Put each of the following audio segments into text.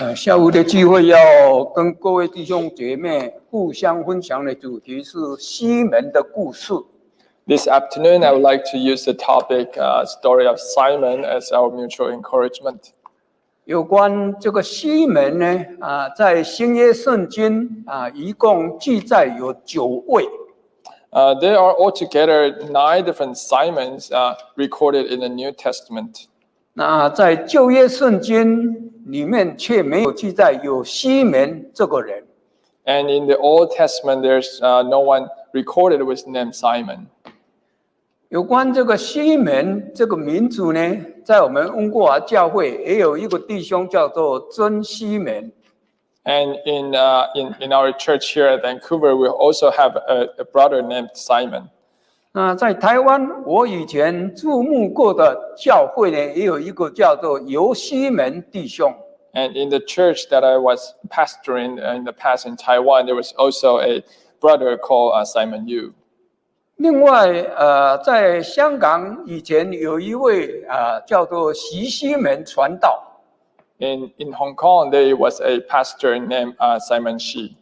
呃，下午的聚会要跟各位弟兄姐妹互相分享的主题是西门的故事。This afternoon, I would like to use the topic uh, story of Simon as our mutual encouragement. 有关这个西门呢，啊，在新约圣经啊，一共记载有九位。Uh, there are altogether nine different Simons uh, recorded in the New Testament. 那在旧约圣经里面却没有记载有西门这个人。And in the Old Testament, there's uh, no one recorded with name Simon. 有关这个西门这个民族呢，在我们温哥华教会也有一个弟兄叫做真西门。And in, uh, in, in our church here at Vancouver, we also have a, a brother named Simon. 那在台湾，我以前注目过的教会呢，也有一个叫做游西门弟兄。And in the church that I was pastoring in the past in Taiwan, there was also a brother called uh, Simon Yu. 另外，呃，在香港以前有一位啊、呃叫做徐西门传道。In, in Hong Kong, there was a pastor named uh, Simon Shi.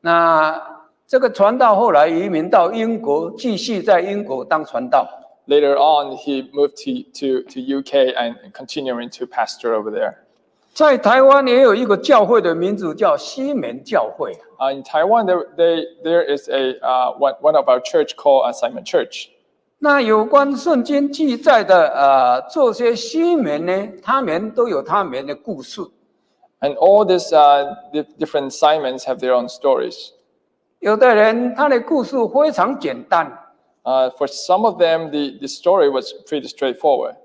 那这个传道后来移民到英国，继续在英国当传道。Later on, he moved to, to, to UK and continuing to pastor over there. 在台湾也有一个教会的名字叫西门教会。Uh, in Taiwan, there, they, there is a, uh, one, one of our church called uh, Simon Church. 那有关圣经记载的呃这些西门呢，他们都有他们的故事。And all these uh, di- different Simons have their own stories. 有的人他的故事非常简单，Uh, for some of them, the, the story was pretty straightforward.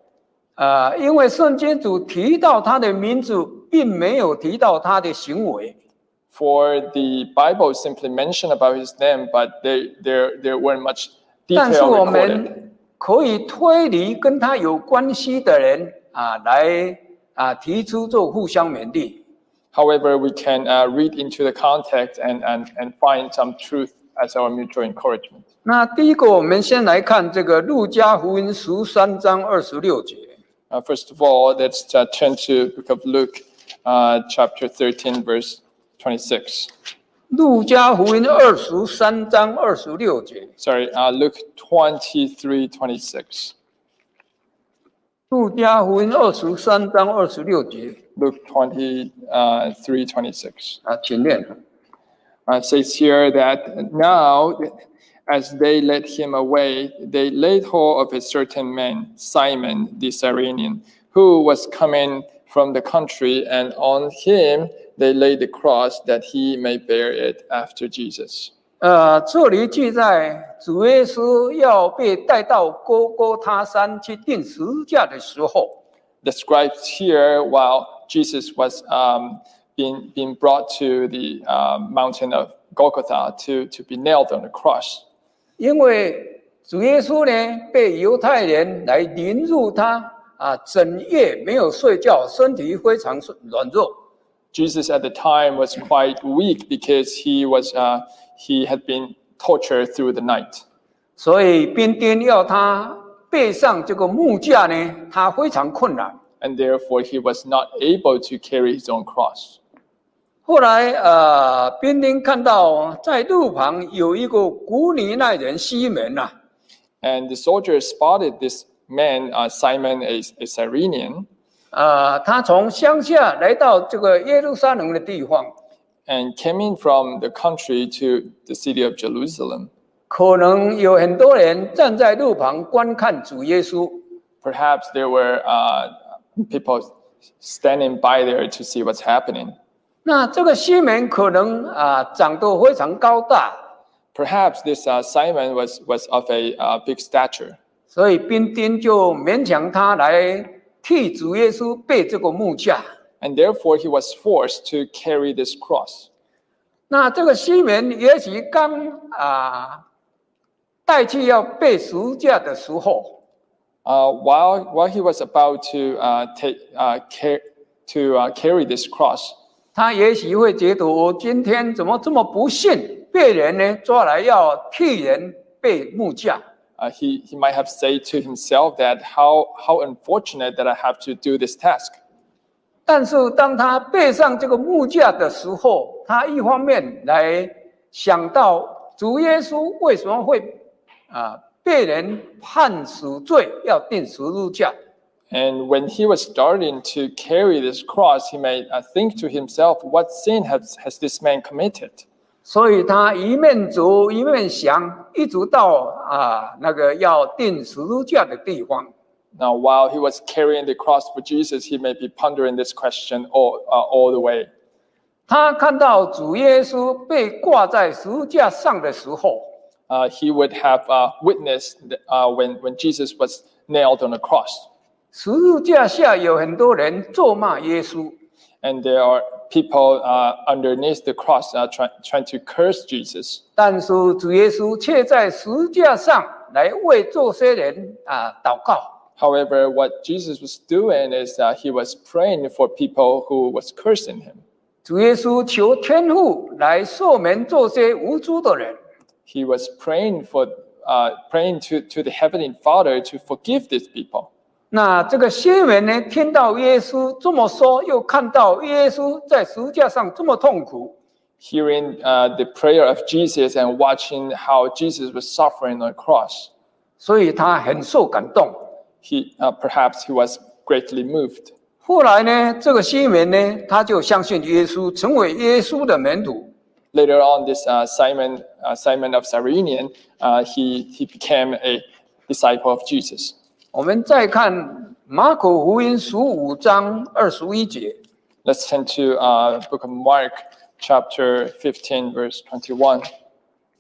呃，因为圣经主提到他的名字，并没有提到他的行为。For the Bible simply mentioned about his name, but they, there, there weren't much 但是 detail 我 recorded. 们可以推理跟他有关系的人啊，来啊提出做互相勉励。However, we can uh, read into the context and, and, and find some truth as our mutual encouragement. 那第一个，我们先来看这个路加福音十三章二十六节。 Uh, first of all, let's uh, turn to Book of Luke, uh, chapter 13, verse 26. 路加福音二十三章二十六节， Sorry, uh, Luke 23, 26. 路加福音二十三章二十六节 Luke 23, 26. 啊，请念。 Uh, it says here that now, as they led him away, they laid hold of a certain man, Simon the Cyrenian, who was coming from the country, and on him they laid the cross that he may bear it after Jesus. 呃，这里记载主耶稣要被带到哥哥他山去定十字架的时候，Described here while Jesus was um, being, being brought to the uh, mountain of Golgotha to, to be nailed on the cross. 因为主耶稣呢被犹太人来凌辱他啊，整夜没有睡觉，身体非常软弱。Jesus at the time was quite weak because he was uh, he had been tortured through the night. 所以兵丁要他背上这个木架呢，他非常困难。 and therefore he was not able to carry his own cross. 后来，呃，兵丁看到在路旁有一个古尼奈人西门呐、 And the soldiers spotted this man, uh, Simon, a, a Cyrenian, 啊，他从乡下来到这个耶路撒冷的地方，and came in from the country to the city of Jerusalem. 可能有很多人站在路旁观看主耶稣。Perhaps there were uh, people standing by there to see what's happening. 那这个西门可能啊长得非常高大，Perhaps this uh, Simon was, was of a uh, big stature. 所以兵丁就勉强他来替主耶稣背这个木架。And therefore he was forced to carry this cross. 那这个西门也许刚啊带去要背十字架的时候，Uh, while, while he was about to, uh, take, uh, carry to uh, carry this cross, 他也许会觉得我今天怎么这么不幸，被人呢抓来要替人背木架。uh, he, he might have said to himself that how, how unfortunate that I have to do this task. 但是当他背上这个木架的时候，他一方面来想到主耶稣为什么会啊被人判死罪，要钉十字架。 And when he was starting to carry this cross, he may uh, think to himself, What sin has, has this man committed? 所以他一面走一面想，一直到啊那个要钉十字架的地方。Now, while he was carrying the cross for Jesus, he may be pondering this question all, uh, all the way. 他看到主耶稣被挂在十字架上的时候，Uh, he would have uh, witnessed uh, when, when Jesus was nailed on the cross. 十字架下有很多人咒骂耶稣，And there are people uh, underneath the cross uh, try, trying to curse Jesus. 但是主耶稣却在十字架上来为这些人啊祷告。 However, what Jesus was doing is that he was praying for people who was cursing him. 主耶稣求天父来赦免这些无辜的人。 He was praying for uh, praying to, to the heavenly Father to forgive these people. 那这个西门呢，听到耶稣这么说，又看到耶稣在十字架上这么痛苦， Hearing uh, the prayer of Jesus and watching how Jesus was suffering on the cross, 所以他很受感动。 he uh, perhaps he was greatly moved. 后来呢，这个西门呢，他就相信耶稣，成为耶稣的门徒。 Later on, this uh, Simon uh, Simon of Cyrenian, uh, he he became a disciple of Jesus. 我们再看马可福音十五章二十一节， Let's turn to uh, book of Mark, chapter 15, verse 21.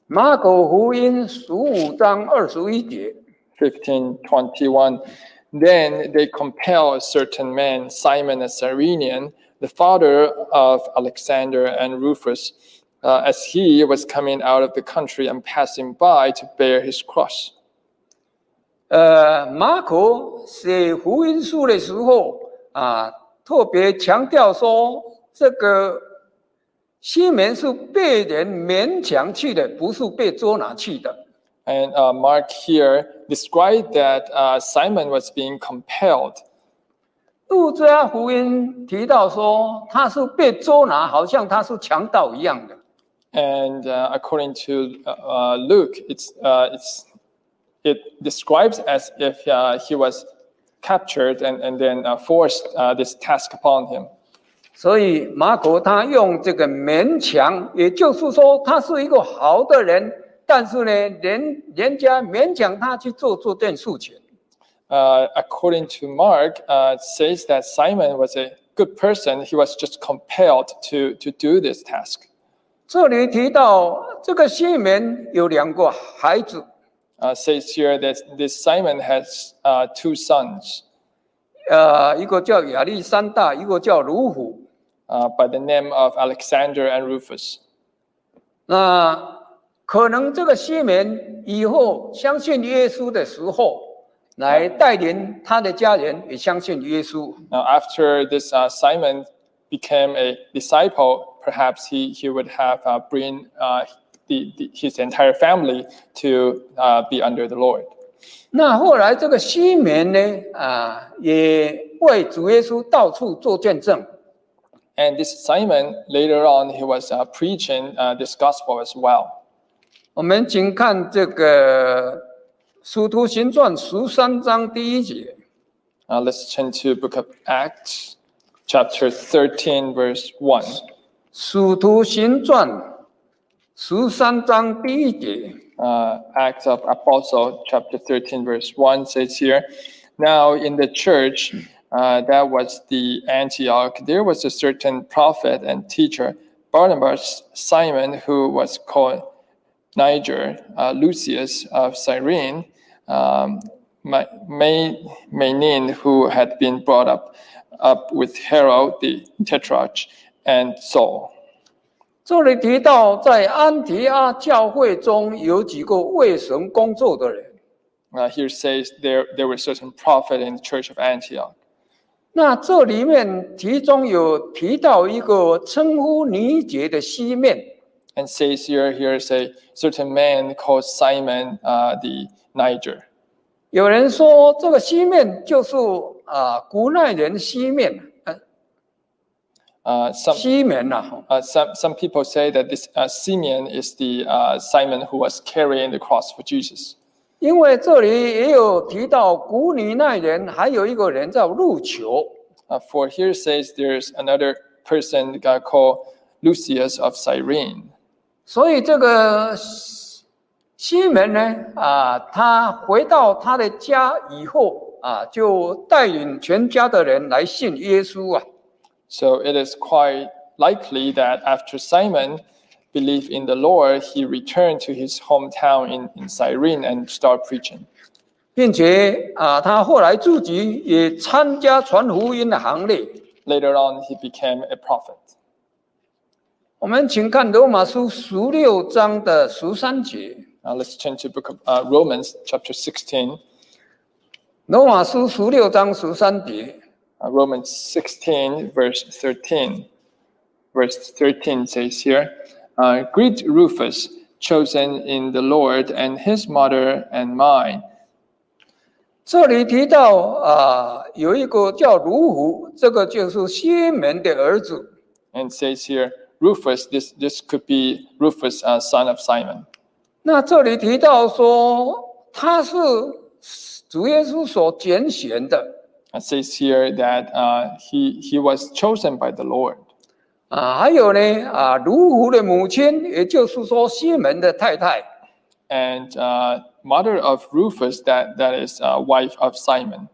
马可福音十五章二十一节， 15, 21. Then they compel a certain man, Simon a Cyrenian, the father of Alexander and Rufus, uh, as he was coming out of the country and passing by to bear his cross. 呃，马可写福音书的时候啊，特别强调说，这个西门是被人勉强去的，不是被捉拿去的。And uh, Mark here described that uh, Simon was being compelled. 路加福音提到说，他是被捉拿，好像他是强盗一样的。And uh, according to uh, uh, Luke, it's, uh, it's, it describes as if uh, he was captured and, and then uh, forced uh, this task upon him. 所以马可他用这个勉强，也就是说他是一个好的人，但是呢，人人家勉强他去做这件事情。 Uh, according to Mark, uh, it says that Simon was a good person. He was just compelled to, to do this task. 这里提到这个西门有两个孩子， Uh, says here that this Simon has uh, two sons 呃，一个叫亚历山大，一个叫卢虎。 uh, by the name of Alexander and Rufus. 那可能这个西门以后相信耶稣的时候，来带领他的家人也相信耶稣。 Now, after this uh, Simon became a disciple, perhaps he, he would have uh, bring uh, the, the, his entire family to uh, be under the Lord. 那后来这个西门呢，啊，也为主耶稣到处做见证。 And this Simon, later on, he was uh, preaching uh, this gospel as well. 我们请看这个《使徒行传》十三章第一节。 Uh, let's turn to book of Acts, chapter 13, verse 1. 《使徒行传》 uh, Acts of Apostle chapter 13 verse 1 says here, now in the church uh, that was the Antioch, there was a certain prophet and teacher, Barnabas Simon, who was called Niger, uh, Lucius of Cyrene, um, Manaen, who had been brought up, up with Herod the Tetrarch, and Saul. 这里提到，在安提阿教会中有几个为神工作的人。Uh, here says there, there were certain prophet in the church of Antioch. 那这里面其中有提到一个称呼尼杰的西面，and says here, here say certain man called Simon uh, the Niger. 有人说这个西面就是啊古奈人西面，呃 Uh, some 西门呐、吼 uh, some some people say that this uh, Simeon is the uh, Simon who was carrying the cross for Jesus. 因为这里也有提到古里奈人，还有一个人叫路球。Uh, for here says there's another person uh, called Lucius of Cyrene. 所以这个西西门呢，啊，他回到他的家以后啊，就带领全家的人来信耶稣啊。So it is quite likely that after Simon believed in the Lord, he returned to his hometown in, in Cyrene and started preaching. 并且啊，他后来自己也参加传福音的行列。 Later on, he became a prophet. 我们请看罗马书十六章的十三节。 Now let's turn to book of uh, Romans chapter 16. 罗马书十六章十三节， Uh, Romans 16, verse 13. Verse 13 says here, uh, Greet Rufus, chosen in the Lord, and his mother and mine. 这里提到啊，有一个叫卢虎，这个就是西门的儿子。 And says here, Rufus, this, this could be Rufus, uh, son of Simon. 那这里提到说，他是主耶稣所拣选的 It says here that uh, he, he was chosen by the Lord. 啊。还有呢啊，卢虎的母亲，也就是说西门的太太 and uh, mother of Rufus, that, that is uh, wife of Simon.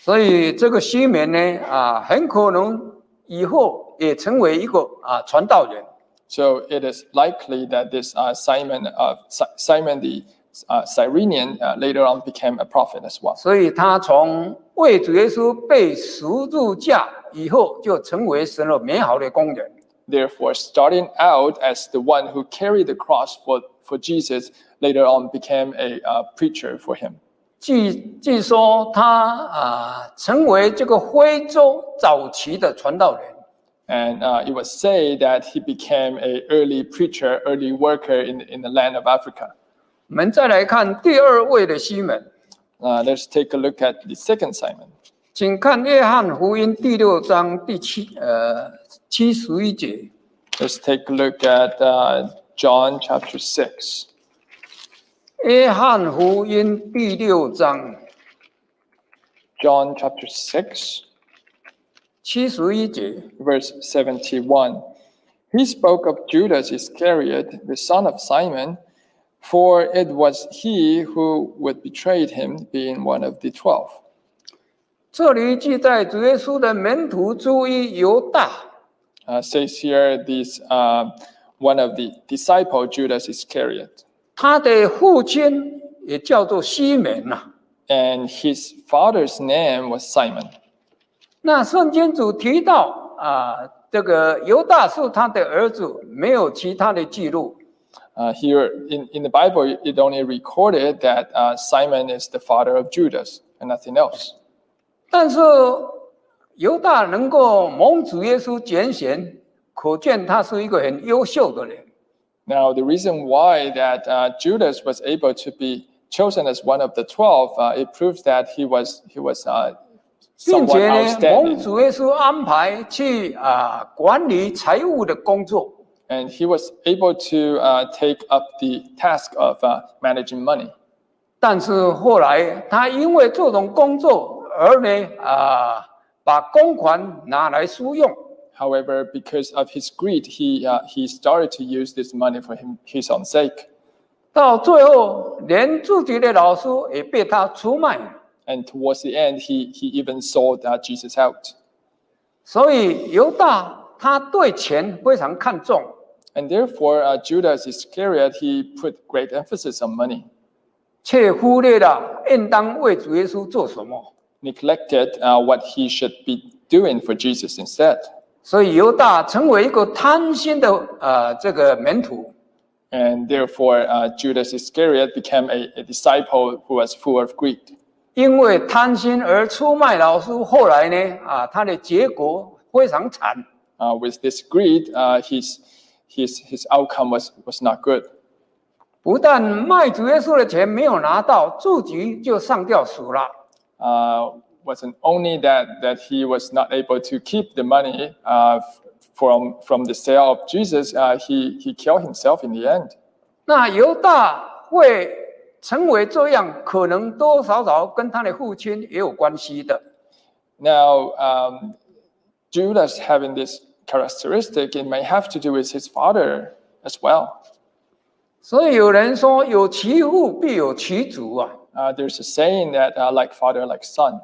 所以这个西门呢啊，很可能以后也成为一个啊传道人。 So it is likely that this uh, Simon of Si- Simon the uh, Cyrenian uh, later on became a prophet as well. 所以他从为主耶稣被十字架以后，就成为神的美好的工人。 Therefore, starting out as the one who carried the cross for, for Jesus, later on became a uh, preacher for him. 据据说他啊成为这个非洲早期的传道人。 And uh, it was said that he became a early preacher, early worker in, in the land of Africa. 我们再来看第二位的西门， Uh, let's take a look at the second Simon. 请看约翰福音第六章第七呃七十一节。 Let's take a look at uh, John chapter 6. 约翰福音第六章 John chapter 6, 七十一节， verse 71. He spoke of Judas Iscariot, the son of Simon, for it was he who would betray him, being one of the twelve. 这里记载主耶稣的门徒之一犹大， Uh, says here, this uh, one of the disciple Judas Iscariot, 他的父亲也叫做西门呐、 and his father's name was Simon. 那圣经主提到啊，这个犹大是他的儿子，没有其他的记录。 Uh, here in, in the Bible, it only recorded that uh, Simon is the father of Judas and nothing else. 但是犹大能够蒙主耶稣拣选，可见他是一个很优秀的人。 Now, the reason why that uh, Judas was able to be chosen as one of the twelve, uh, it proves that he was he was uh, 并 someone 且呢，蒙 outstanding, 主耶稣安排去啊管理财务的工作， and he was able to uh, take up the task of uh, managing money. 但是后来他因为这种工作而呢啊把公款拿来输用， However, because of his greed, he uh, he started to use this money for him, his own sake, 到最后连自己的老师也被他出卖了。 and towards the end, he he even sold uh, Jesus out. 所以犹大他对钱非常看重， And therefore, uh, Judas Iscariot he put great emphasis on money, 却忽略了应当为主耶稣做什么。 neglected uh, what he should be doing for Jesus instead. 所以犹大成为一个贪心的呃这个门徒。 And therefore, uh, Judas Iscariot became a, a disciple who was full of greed. 因为贪心而出卖老师，后来呢，啊，他的结果非常惨。 Uh, with this greed, uh, his, his, his outcome was, was not good. 不但卖主耶稣的钱没有拿到，自己就上吊死了。 Uh, wasn't only that, that he was not able to keep the money uh, f- from from the sale of Jesus, uh, he he killed himself in the end. 那犹大会成为这样，可能多多少少跟他的父亲也有关系的。 Now, um, Judas having this characteristic, it may have to do with his father as well. 所以有人说，有其父必有其主啊。 Uh, there's a saying that uh, like father, like son.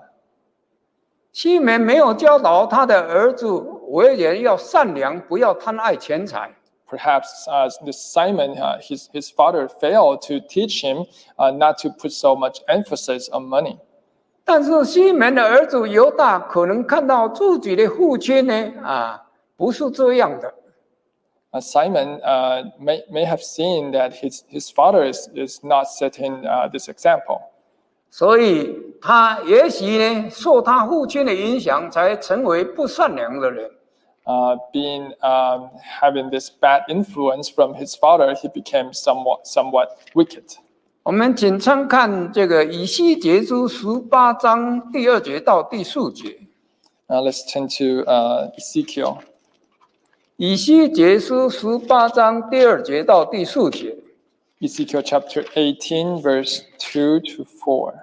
西门没有教导他的儿子为人要善良，不要贪爱钱财。 Perhaps uh, this Simon, uh, his, his father failed to teach him uh, not to put so much emphasis on money. 但是西门的儿子犹大可能看到自己的父亲呢，啊， 不是这样的。 Uh, Simon uh, may, may have seen that his, his father is, is not setting uh, this example. 所以他也许呢，受他父亲的影响，才成为不善良的人。 Uh, being um, having this bad influence from his father, he became somewhat somewhat wicked. 我们请参看这个以西结书十八章第二节到第四节。 Uh, let's turn to uh, Ezekiel. 以西结书十八章第二节到第四节。 Ezekiel chapter 18, verse 2 to 4.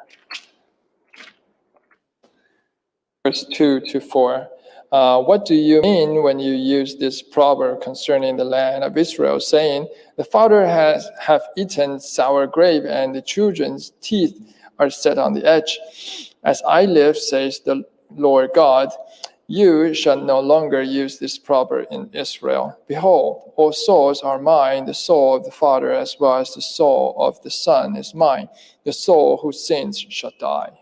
Verse 2 to 4. Uh, what do you mean when you use this proverb concerning the land of Israel, saying, The father has have eaten sour grape, and the children's teeth are set on the edge? As I live, says the Lord God, you shall no longer use this proverb in Israel. Behold, all souls are mine, the soul of the Father as well as the soul of the Son is mine. The soul who sins shall die.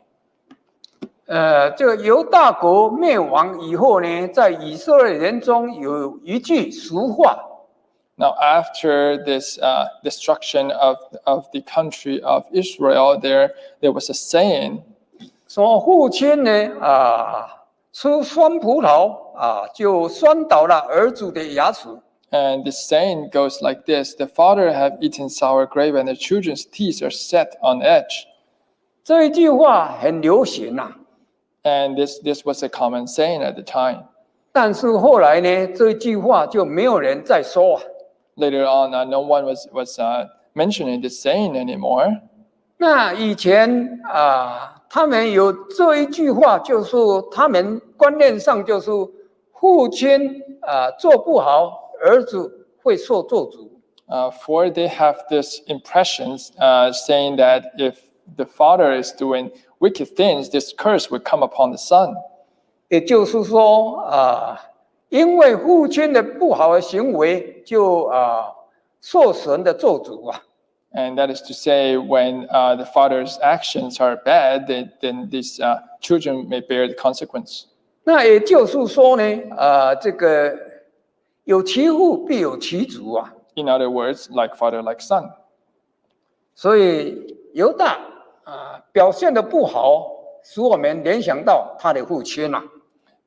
呃，这个犹大国灭亡以后呢，在以色列人中有一句俗话， Now, after this uh, destruction of, of the country of Israel, there, there was a saying 说父亲呢啊 吃酸葡萄啊，就酸倒了儿子的牙齿。And the saying goes like this The father have eaten sour grape, and the children's teeth are set on edge. 这一句话很流行呐、And this, this was a common saying at the time. 但是后来呢，这句话就没有人再说啊。Later on, uh, no one was, was uh, mentioning this saying anymore. 那以前啊，他们有这一句话，就是他们观念上就是父亲啊做不好，儿子会受做主。Uh, for they have this impressions uh, saying that if the father is doing wicked things, this curse would come upon the son. 也就是说啊，因为父亲的不好的行为，就啊受神的做主啊。And that is to say, when uh, the father's actions are bad, then, then these uh, children may bear the consequence. 那也就是说呢，啊，这个有其父必有其主啊。 In other words, like father, like son. 所以犹大啊表现的不好，使我们联想到他的父亲啊。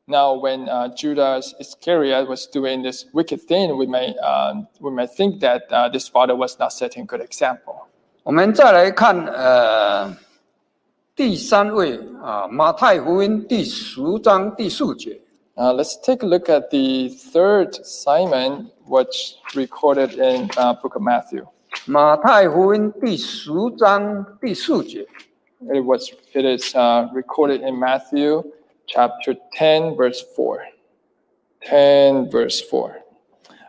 Now, when uh, Judas Iscariot was doing this wicked thing, we may um, we may think that uh, this father was not setting good example. 我们再来看呃第三位啊马太福音第十章第四节。 Uh, let's take a look at the third Simon, which recorded in uh, Book of Matthew. 马太福音第十章第四节， It was it is uh, recorded in Matthew chapter 10, verse 4. 10, verse 4.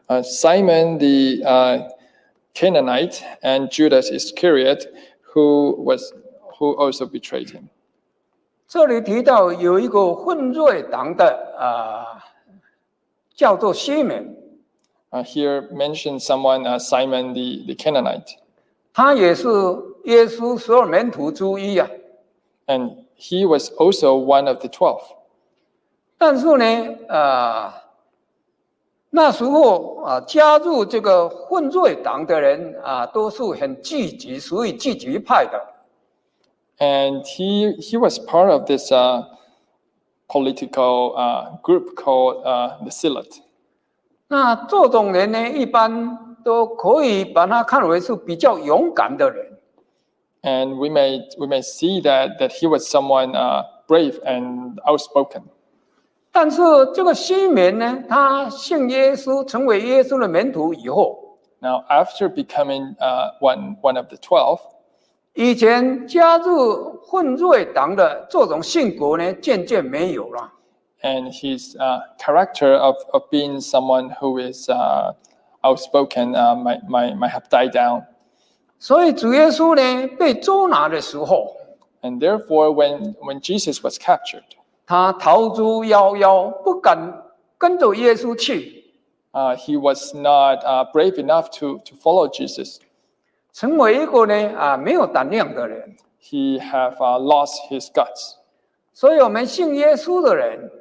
Uh, Simon the uh, Canaanite and Judas Iscariot, who was who also betrayed him. 这里提到有一个混瑞党的啊，叫做西门， Uh, here mentioned someone, uh, Simon the, the Canaanite, 他也是耶稣十二门徒之一啊。 and he was also one of the twelve. 但是呢，啊、呃，那时候啊，加入这个混罪党的人啊，都是很积极，属于积极派的。And he he was part of this uh, political uh, group called uh, the Zealot. 那这种人呢，一般都可以把他看为是比较勇敢的人。And we may we may see that that he was someone uh, brave and outspoken. 但是这个西门呢，他信耶稣，成为耶稣的门徒以后， Now, after becoming uh, one, one of the 12, 以前加入混瑞党的这种性格呢，渐渐没有了。 and his uh, character of, of being someone who is uh, outspoken uh, might, might, might have died down. 所以主耶稣呢被捉拿的时候，And therefore, when, when Jesus was captured, 他逃之夭夭，不敢跟着耶稣去，uh, he was not uh, brave enough to, to follow Jesus. 成为一个呢啊没有胆量的人。He have uh, lost his guts. 所以，我们信耶稣的人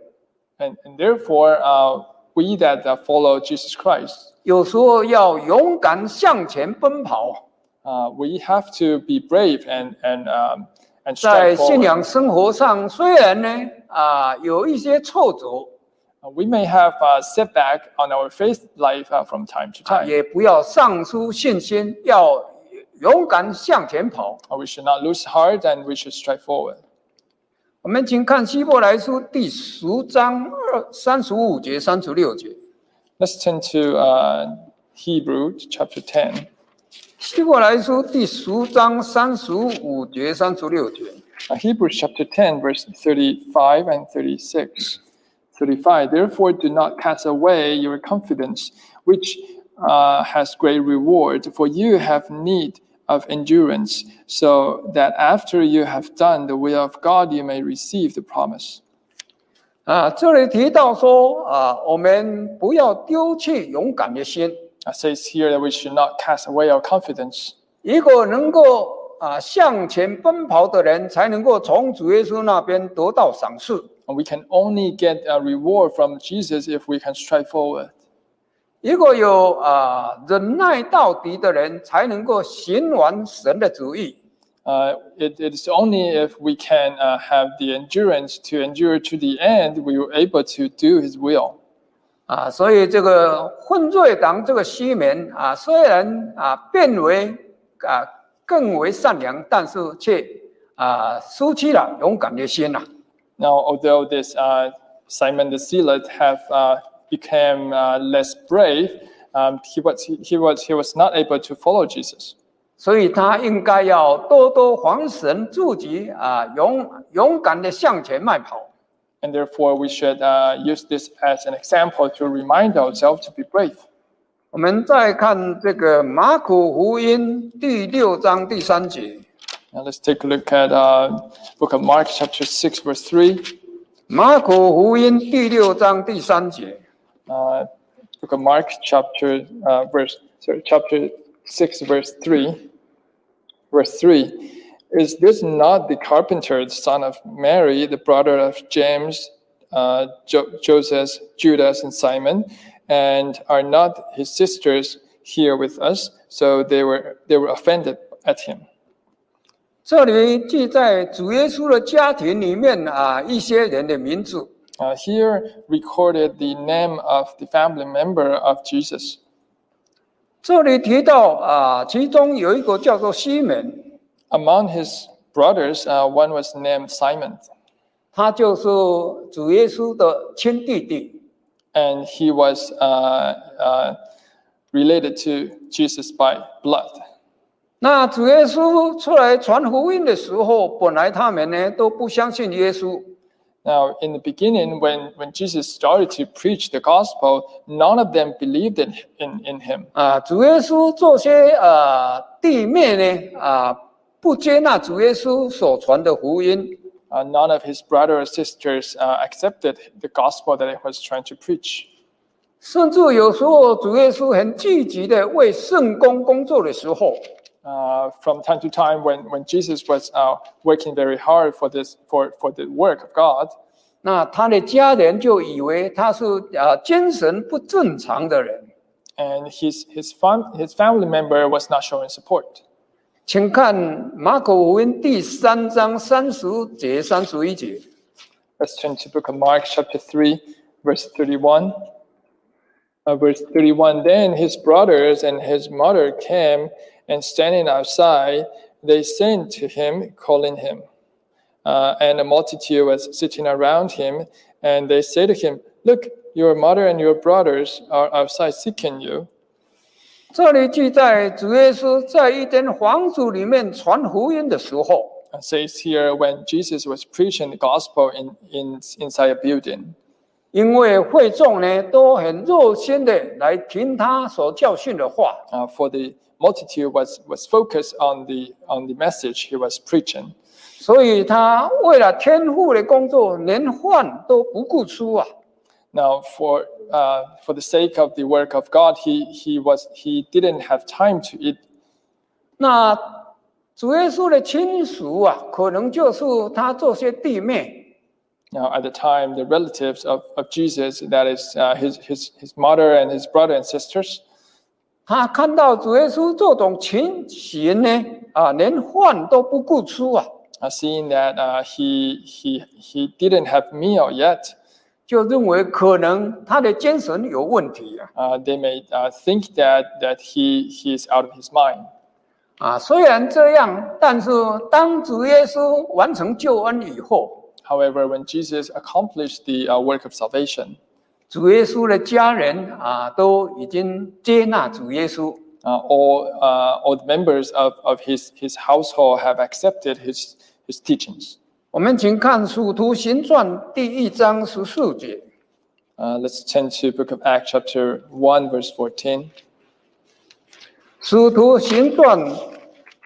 ，And, and therefore, uh, we that uh, follow Jesus Christ, 有时候要勇敢向前奔跑。uh, we have to be brave and, and, um, and 在 strive 信 forward. 仰生活上，虽然呢啊有一些挫折， Uh, we may have a setback on our faith life uh, from time to 啊 time. 也不要丧失信心，要勇敢向前跑。 Uh, we should not lose heart and we should strive forward. 我们请看希伯来书第十章二三十五节、三十六节。 Let's turn to uh, Hebrew chapter 10. 希伯来书第十章三十五节、三十六节。 Uh, Hebrews chapter 10, verse 35 and 36. 35. Therefore, do not cast away your confidence, which uh, has great reward, for you have need of endurance, so that after you have done the will of God, you may receive the promise. 啊，这里提到说啊，我们不要丢弃勇敢的心。 It says here that we should not cast away our confidence. 一个能够啊向前奔跑的人，才能够从主耶稣那边得到赏赐。 And we can only get a reward from Jesus if we can strive forward. 一个有啊忍耐到底的人，才能够行完神的旨意。 Uh, it, it is only if we can uh, have the endurance to endure to the end, we were able to do His will. 啊，所以这个混瑞党这个西门啊，虽然啊变为啊更为善良，但是却啊失去了勇敢的心呐、Now, although this uh, Simon the Zealot have uh, become uh, less brave, um, he was he was he was not able to follow Jesus. 所以他应该要多多防神自己啊，勇勇敢的向前迈跑。And therefore, we should uh, use this as an example to remind ourselves to be brave. 我们再看这个马可福音第六章第三节， Now, let's take a look at uh, Book of Mark, chapter six, verse three. 马可福音第六章第三节， Uh, Book of Mark, chapter uh, verse sorry, chapter six, verse three. Verse three. Is this not the carpenter, the son of Mary, the brother of James, uh, jo- Joseph, Judas, and Simon? And are not his sisters here with us? So they were they were offended at him. 这里记在主耶稣的家庭里面啊一些人的名字。 Uh, here recorded the name of the family member of Jesus. 这里提到啊，其中有一个叫做西门， Among his brothers, uh, one was named Simon, 他就是主耶稣的亲弟弟。 and he was uh, uh, related to Jesus by blood. 那主耶稣出来传福音的时候，本来他们呢都不相信耶稣， Now, in the beginning, when, when Jesus started to preach the gospel, none of them believed in, in, in him. 啊，主耶稣这些呃弟妹呢啊 不接纳主耶稣所传的福音， Uh, none of his brothers or sisters uh, accepted the gospel that he was trying to preach. 甚至有时候主耶稣很积极的为圣工工作的时候， Uh, from time to time, when, when Jesus was uh, working very hard for, this, for, for the work of God, 那他的家人就以为他是啊精神不正常的人。 and his, his, fam- his family member was not showing support. 请看马可福音第三章三十节、三十一节。 Let's turn to book of Mark, chapter 3, verse 31. Uh, verse 31 Then his brothers and his mother came, and standing outside, they sent to him, calling him. Uh, and a multitude was sitting around him, And they say to him, Look, your mother and your brothers are outside seeking you. 这里记载主耶稣在一间房子里面传福音的时候，It says here when Jesus was preaching the gospel in, in inside a building. 因为会众呢都很热心的来听他所教训的话，Uh, for the multitude was, was focused on the on the message he was preaching. 所以他为了天父的工作，连饭都不顾出啊。Now, for uh, for the sake of the work of God, he he was he didn't have time to eat. 那主耶稣的亲属啊，可能就是他这些弟妹。 Now, at the time, the relatives of, of Jesus, that is uh, his, his his mother and his brother and sisters, 他看到主耶稣这种情形呢，啊，连饭都不顾出啊， uh, seeing that uh, he he he didn't have meal yet, 就认为可能他的精神有问题啊。uh, they may uh, think that that he he is out of his mind. 啊，虽然这样，但是当主耶稣完成救恩以后，However, when Jesus accomplished the uh, work of salvation, 主耶稣的家人啊，都已经接纳主耶稣。uh, all uh, all the members of, of his his household have accepted his his teachings. 我们请看《使徒行传》第一章十四节， Uh, let's turn to Book of Acts, chapter one, verse fourteen. 《使徒行传》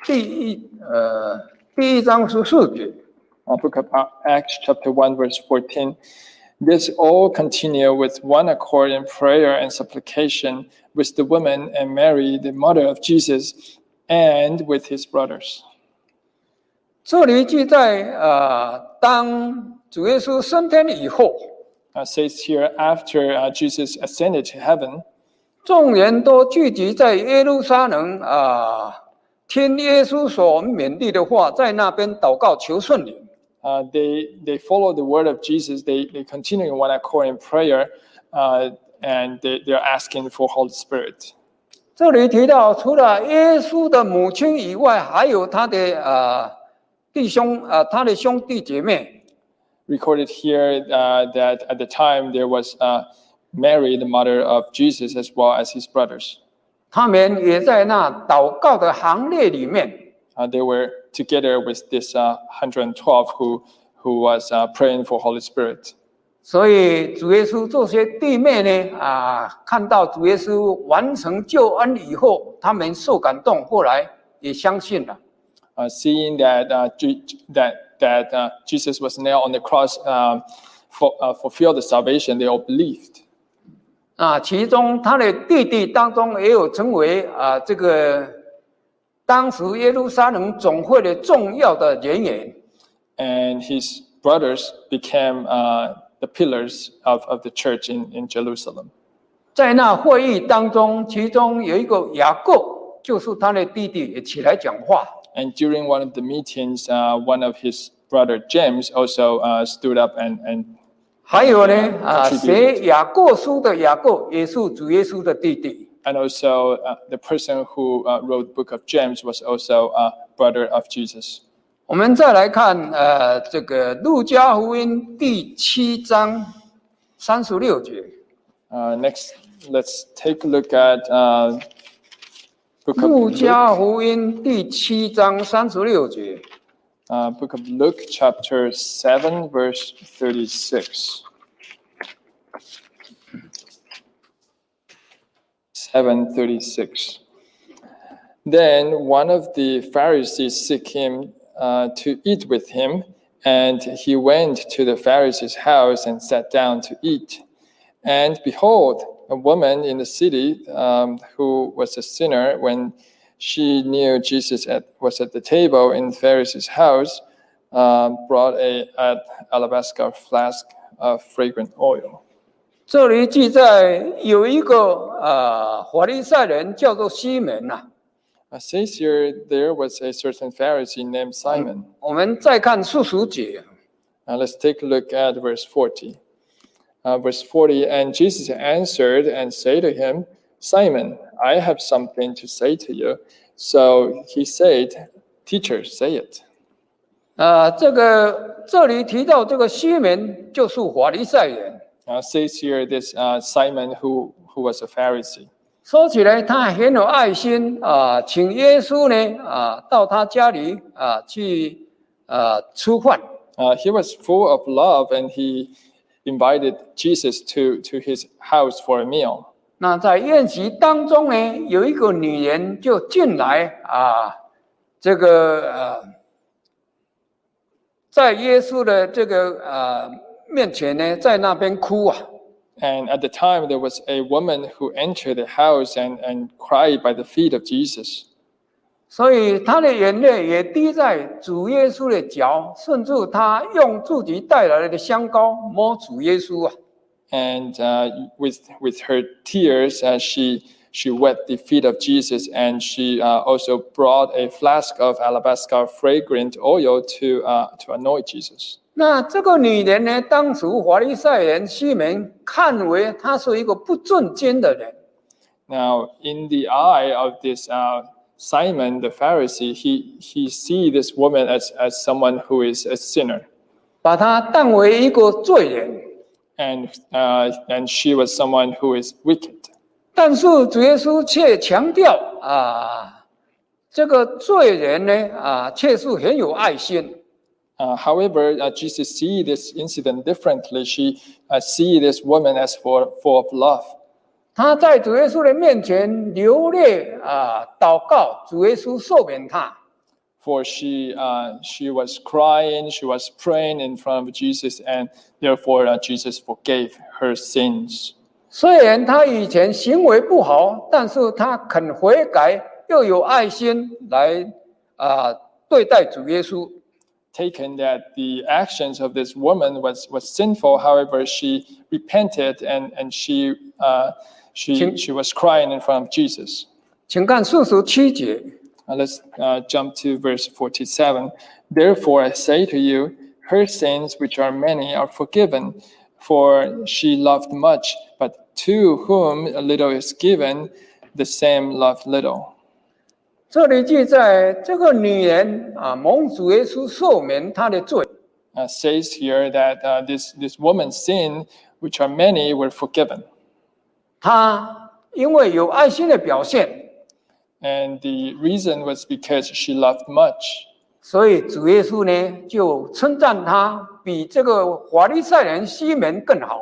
第一呃第一章十四节。 Uh, Book of Acts, chapter one, verse fourteen. This all continue with one accord in prayer and supplication with the women and Mary, the mother of Jesus, and with his brothers. 这里记载，呃，当主耶稣升天以后，Uh, says here after uh, Jesus ascended to heaven, 众人都聚集在耶路撒冷啊、听耶稣所勉励的话，在那边祷告求圣灵。uh, they they follow the word of Jesus. They they continue in one accord in prayer, uh, and they, they are asking for Holy Spirit. 这里提到，除了耶稣的母亲以外，还有他的呃弟兄啊、呃他的兄弟姐妹，Recorded here uh, that at the time there was uh, Mary, the mother of Jesus, as well as his brothers. 他们也在那祷告的行列里面。Uh, they were together with this uh, 112 who who was uh, praying for Holy Spirit. 所以主耶稣这些弟妹呢，啊，看到主耶稣完成救恩以后，他们受感动，后来也相信了。Uh, seeing that uh, that that uh, Jesus was nailed on the cross um, for uh, fulfill the salvation, they all believed. 啊，其中他的弟弟当中也有成为啊这个当时耶路撒冷总会的重要的人员。And his brothers became uh, the pillars of, of the church in, in Jerusalem. 在那会议当中，其中有一个雅各，就是他的弟弟，也起来讲话。And during one of the meetings, uh, one of his brother James also uh, stood up and, and 还有呢，啊， Contributed 写雅各书的雅各也是主耶稣的弟弟。 and also uh, the person who uh, wrote the book of James was also a brother of Jesus. 我们再来看，呃，这个路加福音第七章三十六节。 Uh, next, let's take a look at uh, book of 路 Luke. 加福音第七章三十六节。 uh, book of Luke, chapter 7, verse 36. 736. Then one of the Pharisees seek him uh, to eat with him, and he went to the Pharisee's house and sat down to eat. And behold, a woman in the city um, who was a sinner, when she knew Jesus at, was at the table in the Pharisee's house, um, brought a an alabaster flask of fragrant oil. 这里记载有一个呃法利赛人叫做西门呐、 It says here there was a certain Pharisee named Simon. 我们再看四十节， Now let's take a look at verse 40. Uh, verse 40 And Jesus answered and said to him, Simon, I have something to say to you. So he said, Teacher, say it. 啊，这个这里提到这个西门就是法利赛人， Uh, says here this uh, Simon who, who was a Pharisee. 说起来他很有爱心啊，请耶稣呢啊到他家里啊去啊吃饭。 Uh, he was full of love and he invited Jesus to, to his house for a meal. 那在宴席当中呢，有一个女人就进来啊，这个呃，在耶稣的这个呃面前呢，在那边哭啊。 And at the time, there was a woman who entered the house and, and cried by the feet of Jesus. 所以他的眼泪也滴在主耶稣的脚，甚至他用自己带来的香膏摸主耶稣啊。And uh, with, with her tears, uh, she, she wet the feet of Jesus and she uh, also brought a flask of alabaster fragrant oil to, uh, to anoint Jesus. 那这个女人呢，当时法利赛人西门看为她是一个不正经的人，Now, in the eye of this uh, Simon the Pharisee, he, he see this woman as, as someone who is a sinner. 把她当为一个罪人。 And, uh, and she was someone who is wicked. 但是主耶稣却强调啊，这个罪人呢啊，却是很有爱心。 Uh, however, uh, Jesus see this incident differently. She uh, see this woman as for, full of love. 他在主耶稣的面前流泪啊，祷告主耶稣赦免他。For she, uh, she was crying, she was praying in front of Jesus, and therefore uh, Jesus forgave her sins. 虽然他以前行为不好，但是他肯悔改，又有爱心来啊对待主耶稣。Taken that the actions of this woman was, was sinful, however, she repented and, and she, uh, she, Can- she was crying in front of Jesus. 请看四十七节， Uh, let's uh, jump to verse 47. Therefore, I say to you, her sins, which are many, are forgiven, for she loved much, but to whom a little is given, the same love little. 这里记载这个女人啊，蒙主耶稣赦免她的罪。 Uh, says here that uh, this, this woman's sin, which are many, were forgiven. 她因为有爱心的表现，And the reason was because she loved much. 所以主耶稣呢就称赞她比这个法利赛人西门更好。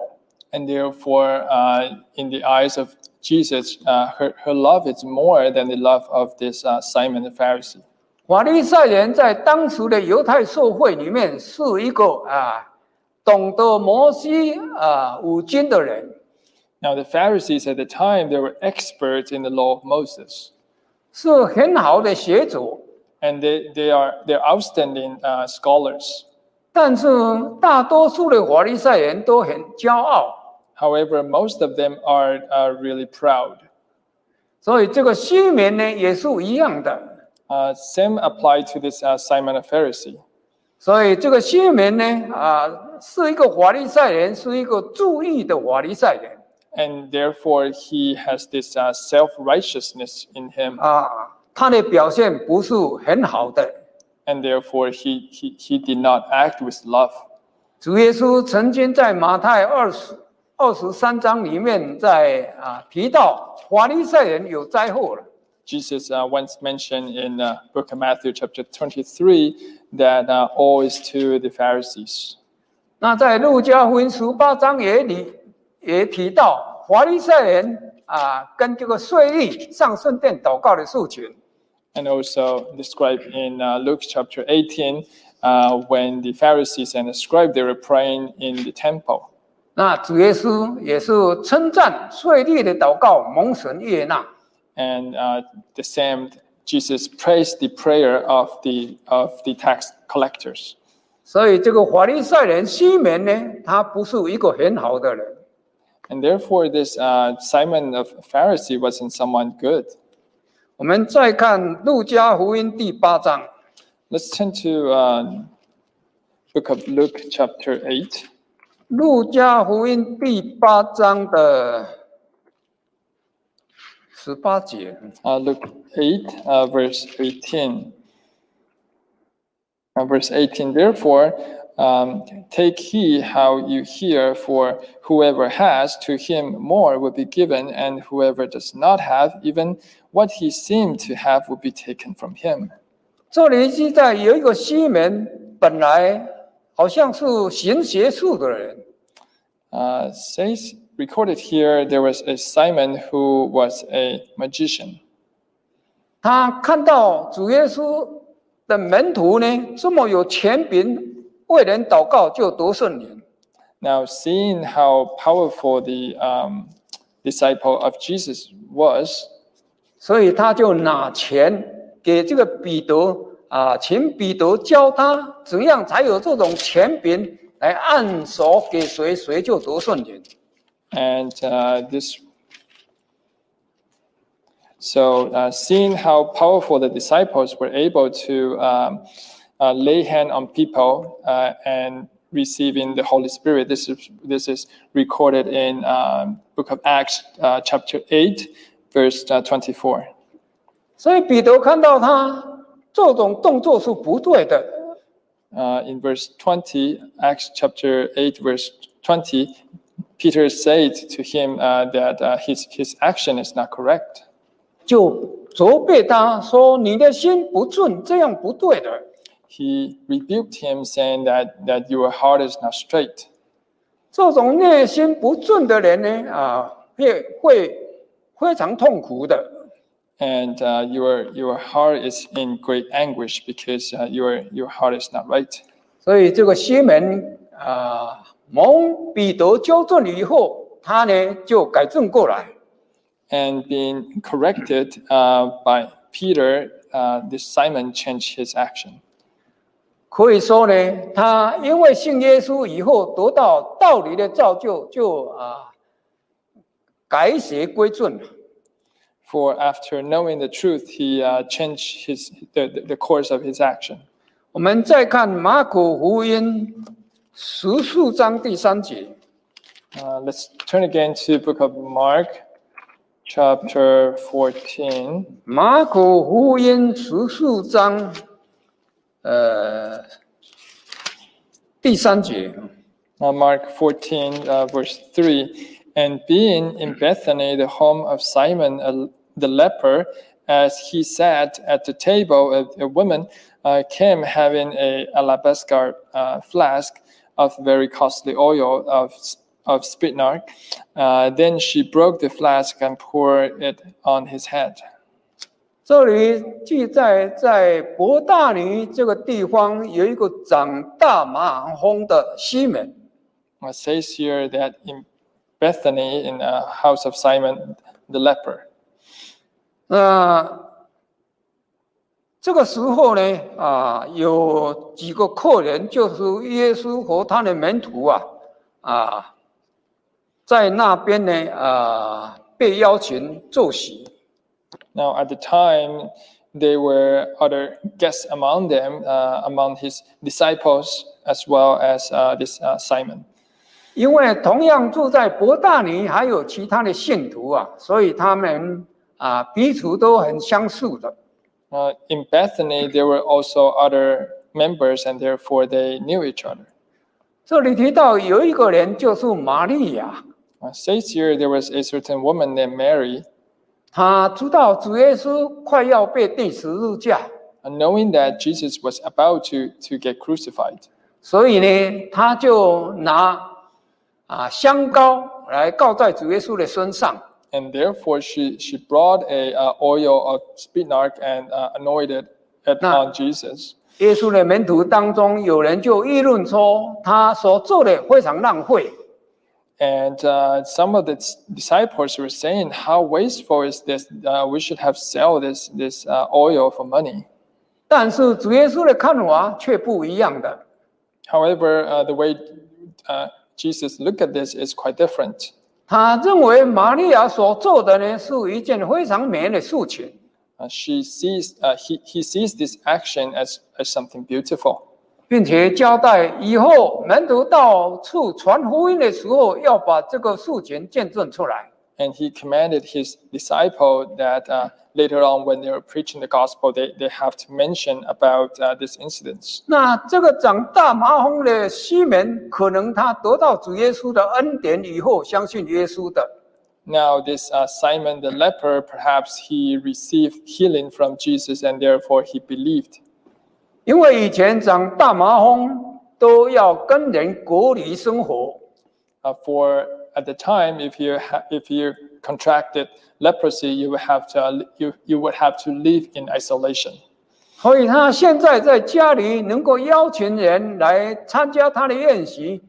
And therefore, uh, in the eyes of Jesus, uh, her, her love is more than the love of this uh, Simon the Pharisee. 法利赛人在当时的犹太社会里面是一个啊懂得摩西啊五经的人，Now, the Pharisees at the time, they were experts in the law of Moses. 是很好的学者， And they, they are they're outstanding uh, scholars. 但是大多数的法利赛人都很骄傲， However, most of them are, are really proud. 所以这个西门呢也是一样的。 Uh, same apply to this uh, Simon a Pharisee. 所以这个西门呢啊是一个法利赛人，是一个注意的法利赛人 And therefore, he has this uh, self righteousness in him. 啊，他的表现不是很好的。 And therefore, he, he, he did not act with love. 主耶稣曾经在马太二十二十三章里面在啊提到法利赛人有灾祸了。 Jesus uh, once mentioned in uh, book of Matthew chapter 23 that uh, all is to the Pharisees. 那在路加福音十八章也里 也提到法利赛人啊跟这个税吏上圣殿祷告的诉求。and also described in uh, Luke chapter 18 uh, when the Pharisees and the scribe they were praying in the temple. 那主耶稣也是称赞税吏的祷告蒙神悦纳。And uh, the same, Jesus praised the prayer of the, of the tax collectors. 所以这个法利赛人西门呢，他不是一个很好的人。And therefore, this uh, Simon of Pharisee wasn't someone good. 我们再看路加福音第八章。 Let's turn to uh, book of Luke chapter 8. 路加福音第八章的十八节， Uh, Luke 8, uh, verse 18. Uh, verse 18 Therefore, um, take heed how you hear, for whoever has, to him more will be given, and whoever does not have, even what he seemed to have will be taken from him. 这里记载有一个西门，本来好像是行邪术的人， Uh, says recorded here there was a Simon who was a magician. 他看到主耶稣的门徒呢这么有权柄， 为人祷告就得圣灵，Now, seeing how powerful the um, disciple of Jesus was, 所以他就拿钱给这个彼得啊，请彼得教他怎样才有这种权柄来按手给谁，谁就得圣灵。and uh, this. So, uh, seeing how powerful the disciples were able to um, uh, lay hand on people uh, and receiving the Holy Spirit, this is this is recorded in um, Book of Acts, uh, chapter eight, verse uh, twenty-four. 所以彼得看到他这种动作是不对的， Uh, in verse 20, Acts chapter 8, verse 20, Peter said to him uh, that uh, his, his action is not correct. 就责备他说：“你的心不正，这样不对的。 He rebuked him, saying that, that your heart is not straight. 这种内心不正的人呢，啊，会会非常痛苦的。 And uh, your, your heart is in great anguish because uh, your, your heart is not right. 所以这个西门啊，蒙彼得纠正了以后，他呢就改正过来。 And being corrected uh, by Peter, uh, this Simon changed his action. 可以说呢，他因为信耶稣以后得到道理的造就，就啊改邪归正了。For after knowing the truth, he uh, changed his, the, the- the course of his action. 我们再看马可福音十四章第三节，Uh, let's turn again to book of Mark, chapter fourteen. 马可福音十四章，呃，第三节。 Uh, Mark 14, uh, verse 3. And being in Bethany, the home of Simon uh, the leper, as he sat at the table, a, a woman uh, came having a alabaster uh, flask of very costly oil of, of spikenard. Uh, then she broke the flask and poured it on his head. 这里记载在伯大尼这个地方有一个长大麻风的西门，It says here that in Bethany, in the house of Simon the leper, 那这个时候呢，啊，有几个客人，就是耶稣和他的门徒啊，啊，在那边呢，啊，被邀请坐席。Now, at the time, there were other guests among them, uh, among his disciples, as well as uh, this uh, Simon. 因为同样住在伯大尼，还有其他的信徒啊，所以他们啊彼此都很相似的。 Uh, in Bethany, there were also other members, and therefore they knew each other. 这里提到有一个人就是玛利亚， Uh, says here there was a certain woman named Mary, 她知道主耶稣快要被钉十字架，and knowing that Jesus was about to, to get crucified. 所以呢，他就拿啊香膏来膏在主耶稣的身上，And therefore she, she brought a uh, oil of spikenard and uh, anointed it on Jesus. 耶稣的门徒当中有人就议论说，他所做的非常浪费。And uh, some of the s- disciples were saying, "How wasteful is this? Uh, we should have sell this this uh, oil for money." 但是主耶稣的看法却不一样的。 However, uh, the way uh, Jesus looked at this is quite different. 他认为玛利亚所做的呢是一件非常美的事情， Uh, she sees uh, he he sees this action as as something beautiful, 并且交代以后门徒到处传福音的时候，要把这个事情见证出来。And he commanded his disciple that uh, later on, when they were preaching the gospel, they, they have to mention about uh, these incidents. 那这个长大麻风的西门，可能他得到主耶稣的恩典以后，相信耶稣的。Now, this uh, Simon the leper, perhaps he received healing from Jesus and therefore he believed. 因为以前长大麻风都要跟人隔离生活， Uh, for at the time, if you ha- if you contracted leprosy, you would have to uh, you, you would have to live in isolation. 所以他现在在家里能够邀请人来参加他的宴席，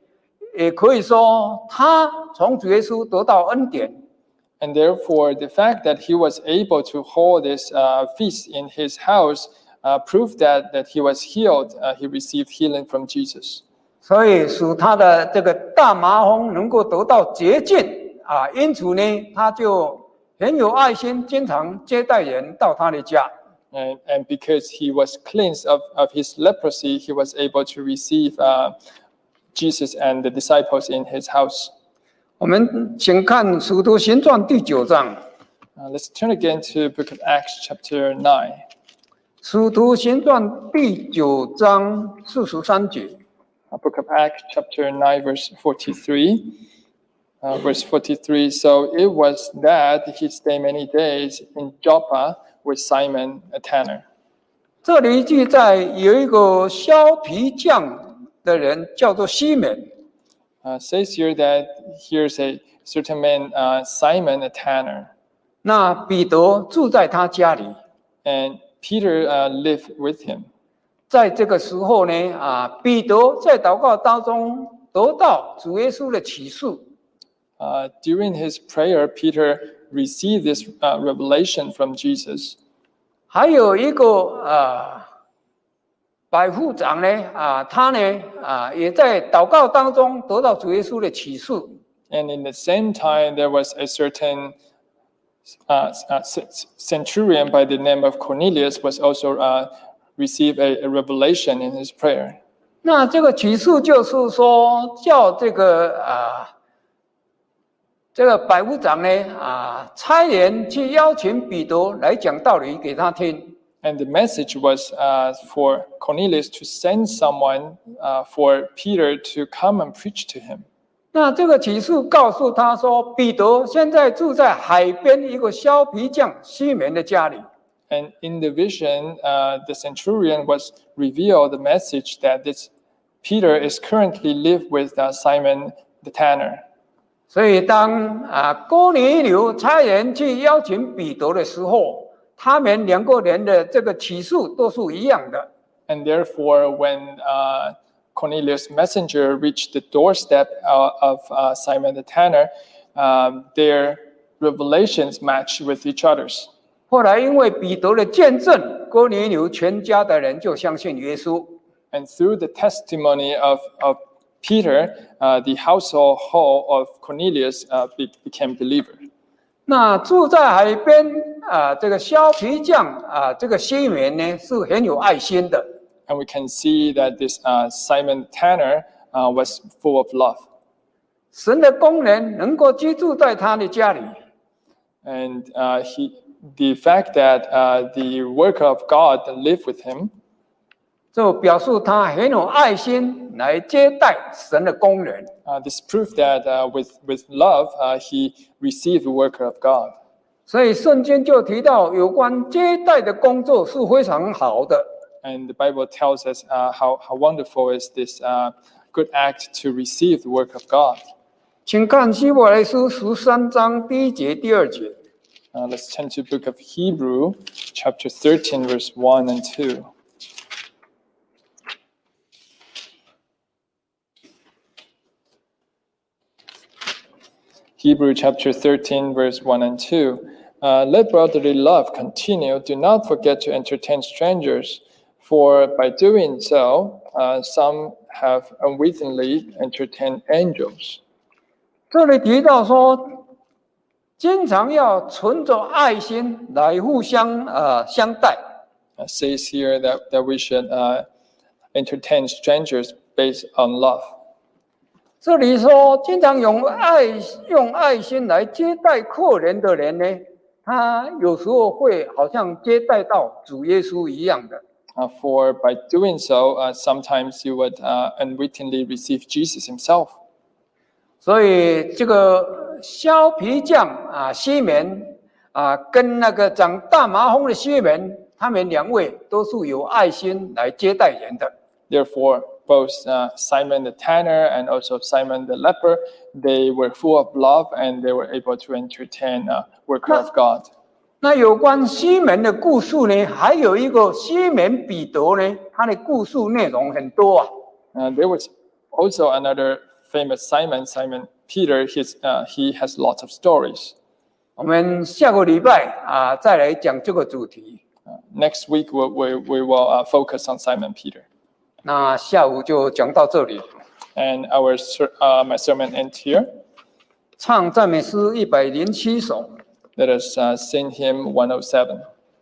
也可以说他从主耶稣得到恩典。 And therefore, the fact that he was able to hold this uh, feast in his house uh, proved that, that he was healed. Uh, he received healing from Jesus. 所以使他的这个大麻风能够得到洁净啊，因此呢，他就很有爱心，经常接待人到他的家。 And, and because he was cleansed of, of his leprosy, he was able to receive uh, Jesus and the disciples in his house. 我们请看《使徒行传》第九章，《 Uh, let's turn again to Book of Acts, chapter 9. 使徒行传》第九章四十三节。Uh, Book of Acts, chapter 9, verse 43. Uh, verse 43 So it was that he stayed many days in Joppa with Simon, a tanner. 这里记载有一个削皮匠的人，叫做西门。Uh, says here that here's a certain man, uh, Simon, a tanner. 那彼得住在他家里。And Peter uh, lived with him. 在这个时候呢，啊，彼得在祷告当中得到主耶稣的启示， Uh, during his prayer, Peter received this uh, revelation from Jesus. 还有一个啊，百夫长呢，啊，他呢，啊，也在祷告当中得到主耶稣的启示。 And in the same time, there was a certain uh, uh, c- centurion by the name of Cornelius was also uh, received a, a revelation in his prayer. 那这个启示就是说，叫这个啊，这个百夫长呢，啊，差人去邀请彼得来讲道理给他听。 And the message was uh, for Cornelius to send someone uh, for Peter to come and preach to him. 那这个启示告诉他说，彼得现在住在海边一个削皮匠西门的家里。And in the vision, uh, the centurion was revealed the message that this Peter is currently live with uh, Simon the tanner. 所以当啊哥尼流差人去邀请彼得的时候，他们两个人的这个启示都是一样的。And therefore, when uh, Cornelius' messenger reached the doorstep uh, of uh, Simon the Tanner, um, their revelations matched with each other's. 后来因为彼得的见证，哥尼流全家的人就相信耶稣。And through the testimony of, of Peter, uh, the household hall of Cornelius uh, became believer. 那住在海边啊、呃，这个硝皮匠啊、呃，这个西门呢是很有爱心的。And we can see that this uh, Simon Tanner uh, was full of love. 神的工人能够居住在他的家里， And uh, he, the fact that uh, the worker of God lived with him 就表示他很有爱心来接待神的工人。 Uh, this proved that uh, with, with love, uh, he received the worker of God. 所以圣经就提到有关接待的工作是非常好的。 And the Bible tells us uh, how, how wonderful is this uh, good act to receive the work of God. 请看希伯来书十三章第一节、第二节。 Uh, let's turn to the book of Hebrew, chapter 13, verse 1 and 2. Hebrew chapter 13, verse 1 and 2. Uh, Let brotherly love continue. Do not forget to entertain strangers, for by doing so, uh, some have unwittingly entertained angels. 这里提到说，经常要存着爱心来互相呃相待。uh, says here that, that we should uh, entertain strangers based on love. 这里说，经常用爱用爱心来接待客人的人呢，他有时候会好像接待到主耶稣一样的。Uh, for by doing so, uh, sometimes you would uh, unwittingly receive Jesus himself. 所以这个硝皮匠啊，西门啊，跟那个长大麻风的西门，他们两位都是有爱心来接待人的。Therefore, both uh, Simon the tanner and also Simon the leper, they were full of love and they were able to entertain a worker of God. 那有关西门的故事呢，还有一个西门彼得呢，他的故事内容很多啊。Uh, there was also another famous Simon, Simon Peter. His, uh, he has lots of stories. 我们下个礼拜啊，再来讲这个主题。Uh, next week, we, we, we will uh, focus on Simon Peter. 那下午就讲到这里。And our ser- uh, my sermon ends here. 唱赞美诗一百零七首。Let us uh, hymn 107.